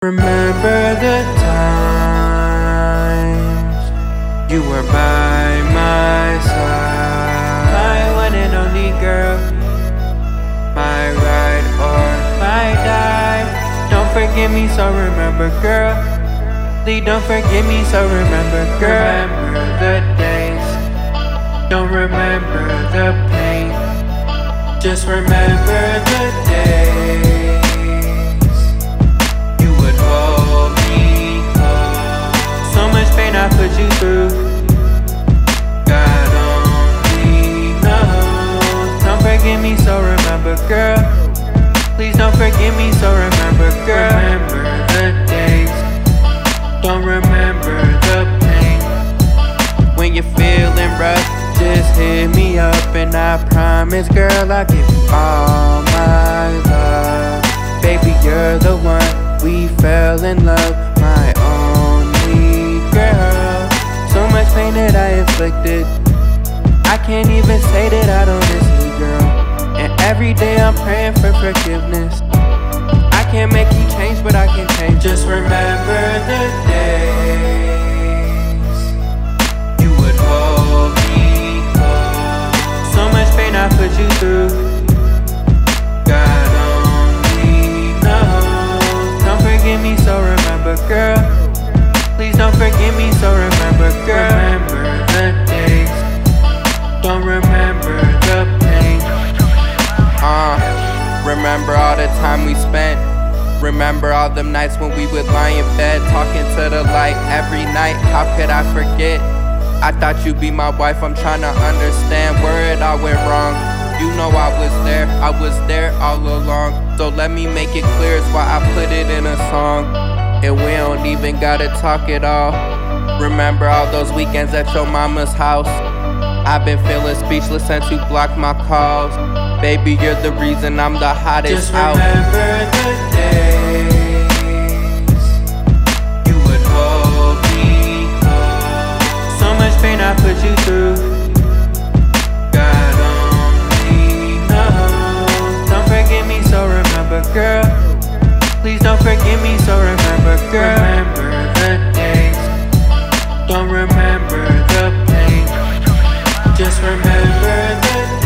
Remember the times you were by my side, my one and only girl, my ride or my die. Don't forget me, so remember, girl. Please don't forget me, so remember, girl. Remember the days, don't remember the pain. Just remember the days. Me up and I promise, girl, I'll give you all my love. Baby, you're the one. We fell in love, my only girl. So much pain that I inflicted. I can't even say that I don't miss you, girl. And every day I'm praying for forgiveness. I can't make you change, but I can change. Just remember the days me, so remember, girl. Remember the days. Don't remember the pain. Uh, remember all the time we spent. Remember all them nights when we would lie in bed talking to the light every night. How could I forget? I thought you'd be my wife. I'm trying to understand where it all went wrong. You know I was there, I was there all along. So let me make it clear, it's why I put it in a song. And we don't even gotta talk at all. Remember all those weekends at your mama's house. I've been feeling speechless since you blocked my calls. Baby, you're the reason I'm the hottest Just out. remember the days you would hold me close. So much pain I put you through. Remember the